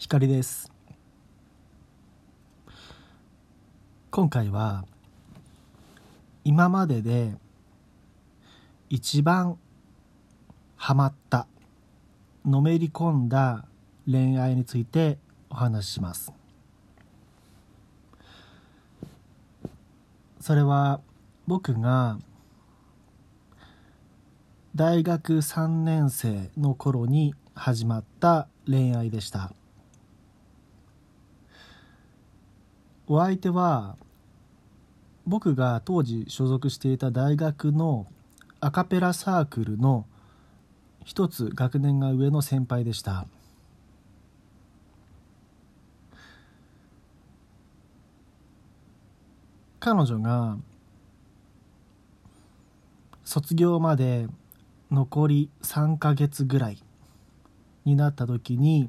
光です。今回は今までで一番ハマったのめり込んだ恋愛についてお話しします。それは僕が大学3年生の頃に始まった恋愛でした。お相手は僕が当時所属していた大学のアカペラサークルの一つ学年が上の先輩でした。彼女が卒業まで残り3ヶ月ぐらいになった時に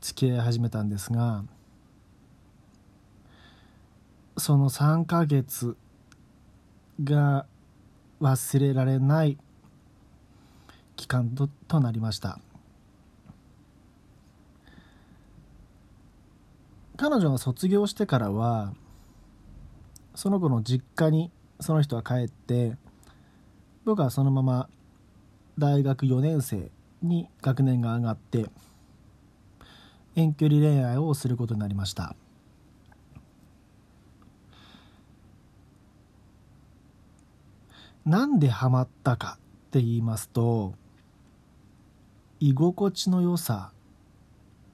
付き合い始めたんですがその3ヶ月が忘れられない期間ととなりました。彼女が卒業してからはその子の実家にその人は帰って僕はそのまま大学4年生に学年が上がって遠距離恋愛をすることになりました。なんでハマったかって言いますと居心地の良さ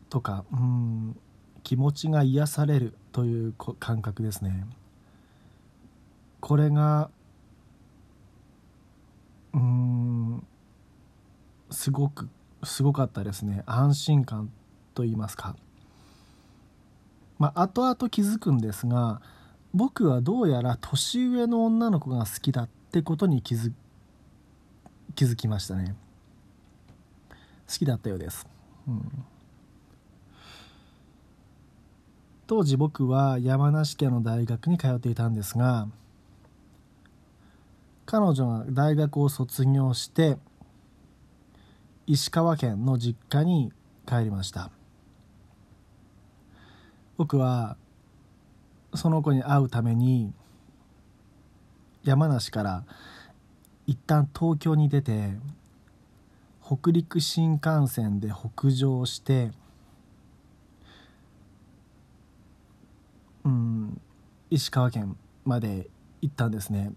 とかうん気持ちが癒されるという感覚ですね。これがうんすごくすごかったですね。安心感と言いますか。まあ後々気づくんですが僕はどうやら年上の女の子が好きだっってことに気づ気づきましたね。好きだったようです、うん。当時僕は山梨県の大学に通っていたんですが彼女が大学を卒業して石川県の実家に帰りました。僕はその子に会うために山梨から一旦東京に出て北陸新幹線で北上してうん石川県まで行ったんですね。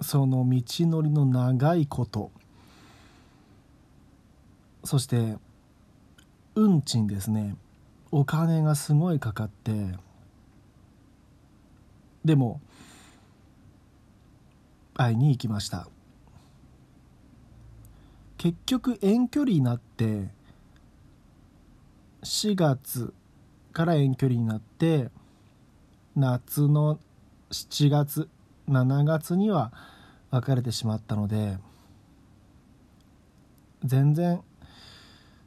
その道のりの長いこと。そして運賃ですね。お金がすごいかかってでも会いに行きました。結局遠距離になって4月から遠距離になって夏の7月7月には別れてしまったので全然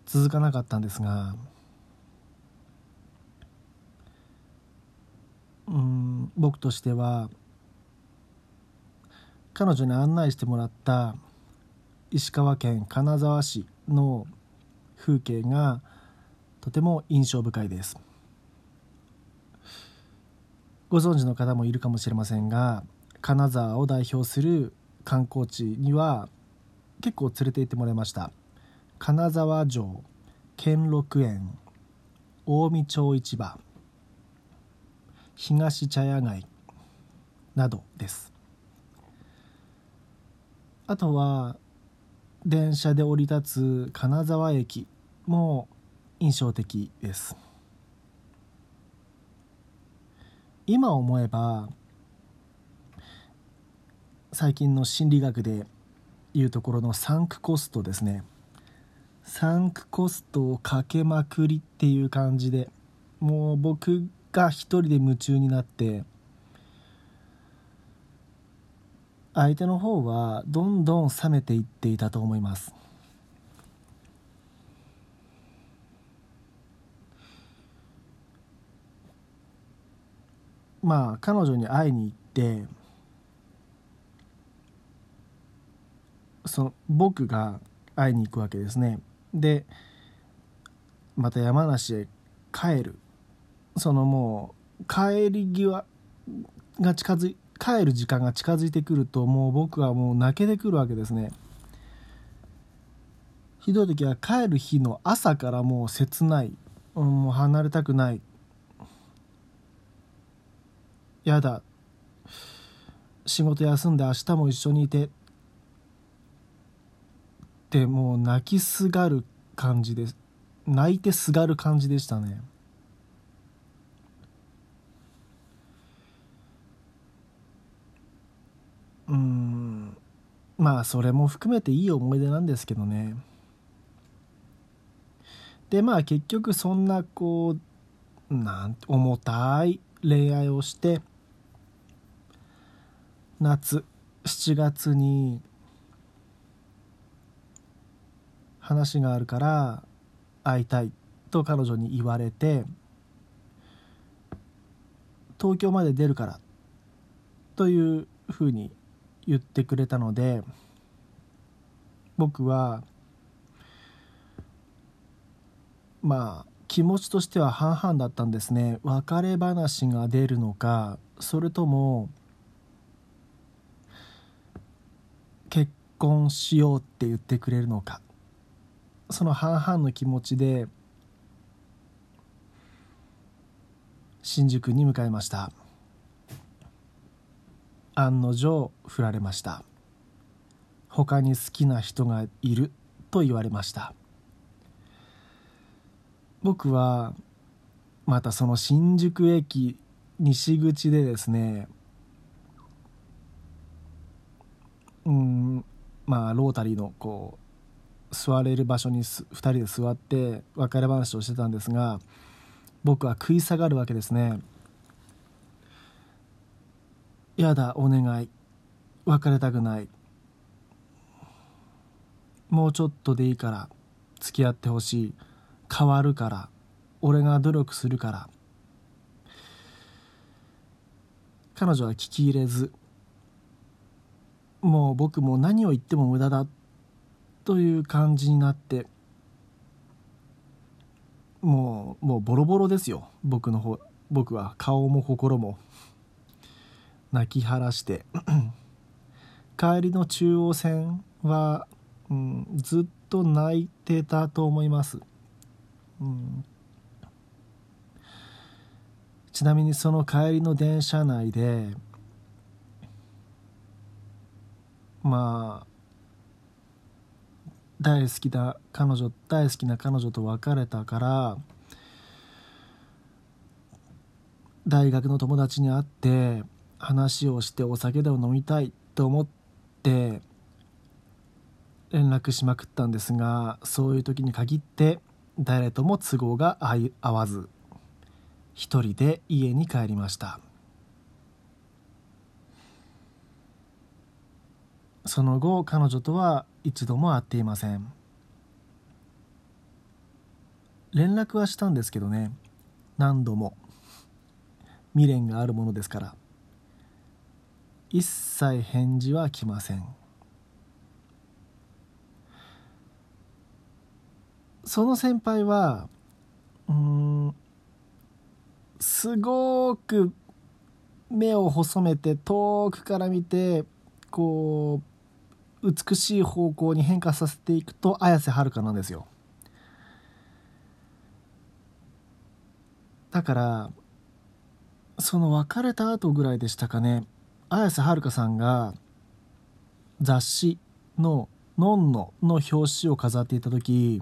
続かなかったんですがうん僕としては彼女に案内してもらった石川県金沢市の風景がとても印象深いです。ご存知の方もいるかもしれませんが金沢を代表する観光地には結構連れて行ってもらいました金沢城兼六園近江町市場東茶屋街などですあとは電車で降り立つ金沢駅も印象的です。今思えば最近の心理学でいうところのサンクコストですね。サンクコストをかけまくりっていう感じでもう僕が一人で夢中になって相手の方はどんどん冷めていっていたと思います。まあ彼女に会いに行ってその僕が会いに行くわけですね。でまた山梨へ帰る。そのもう帰り際が近づい帰る時間が近づいてくるともう僕はもう泣けてくるわけですね。ひどい時は帰る日の朝からもう切ない。もう離れたくない。やだ。仕事休んで明日も一緒にいて。ってもう泣きすがる感じです。泣いてすがる感じでしたね。まあそれも含めていい思い出なんですけどね。でまあ結局そんなこうなん重たい恋愛をして夏7月に話があるから会いたいと彼女に言われて東京まで出るからというふうに言ってくれたので僕はまあ気持ちとしては半々だったんですね。別れ話が出るのかそれとも結婚しようって言ってくれるのか。その半々の気持ちで新宿に向かいました。案の定振られました。他に好きな人がいると言われました。僕はまたその新宿駅西口でですねうんまあロータリーのこう座れる場所に2人で座って別れ話をしてたんですが僕は食い下がるわけですね。やだお願い。別れたくない。もうちょっとでいいから付き合ってほしい。変わるから俺が努力するから。彼女は聞き入れず。もう僕も何を言っても無駄だ。という感じになって。もうもうボロボロですよ。僕の方僕は顔も心も。泣き晴らして。帰りの中央線は、うん、ずっと泣いてたと思います、うん、ちなみにその帰りの電車内でまあ大好きな彼女大好きな彼女と別れたから大学の友達に会って話をしてお酒でも飲みたいと思って連絡しまくったんですがそういう時に限って誰とも都合が合わず一人で家に帰りました。その後彼女とは一度も会っていません。連絡はしたんですけどね。何度も。未練があるものですから。一切返事は来ません。その先輩はうんすごく目を細めて遠くから見てこう美しい方向に変化させていくと綾瀬はるかなんですよ。だからその別れた後ぐらいでしたかね。綾瀬はるかさんが雑誌の「のんの」の表紙を飾っていた時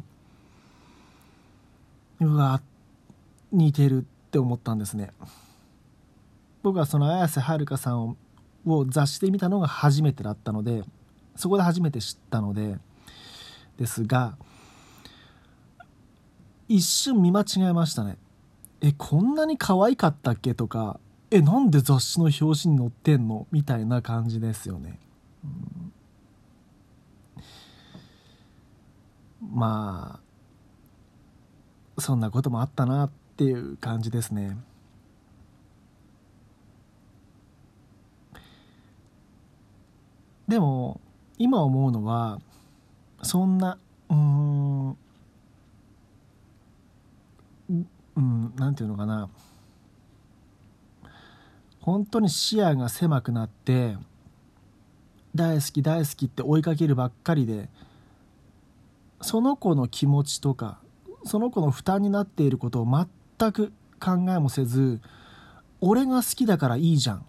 うわ似てるって思ったんですね。僕はその綾瀬はるかさんを雑誌で見たのが初めてだったのでそこで初めて知ったのでですが一瞬見間違えましたね。えこんなに可愛かったっけとかえなんで雑誌の表紙に載ってんの？みたいな感じですよね、うん、まあそんなこともあったなっていう感じですね。でも今思うのはそんなうんうん何て言うのかな。本当に視野が狭くなって大好き大好きって追いかけるばっかりでその子の気持ちとかその子の負担になっていることを全く考えもせず俺が好きだからいいじゃん。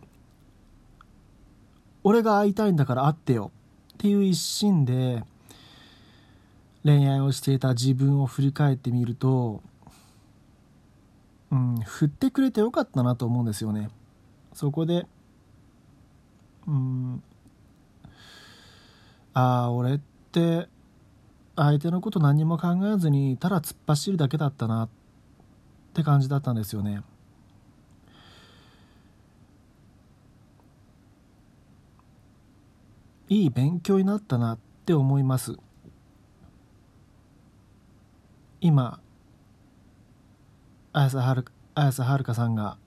俺が会いたいんだから会ってよっていう一心で恋愛をしていた自分を振り返ってみるとうん振ってくれてよかったなと思うんですよね。そこでうんああ俺って相手のこと何も考えずにただ突っ走るだけだったなって感じだったんですよね。いい勉強になったなって思います。今綾瀬はる綾瀬はるかさんが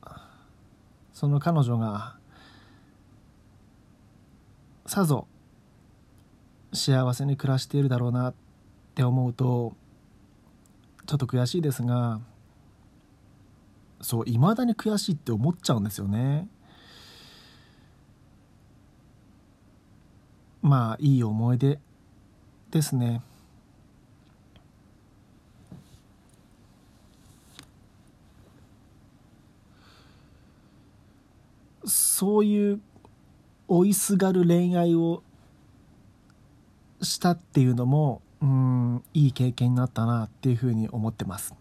その彼女がさぞ幸せに暮らしているだろうなって思うとちょっと悔しいですがそういまだに悔しいって思っちゃうんですよね。まあいい思い出ですね。そういう追いすがる恋愛をしたっていうのもうんいい経験になったなっていうふうに思ってます。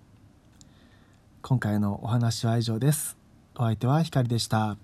今回のお話は以上です。お相手はひかりでした。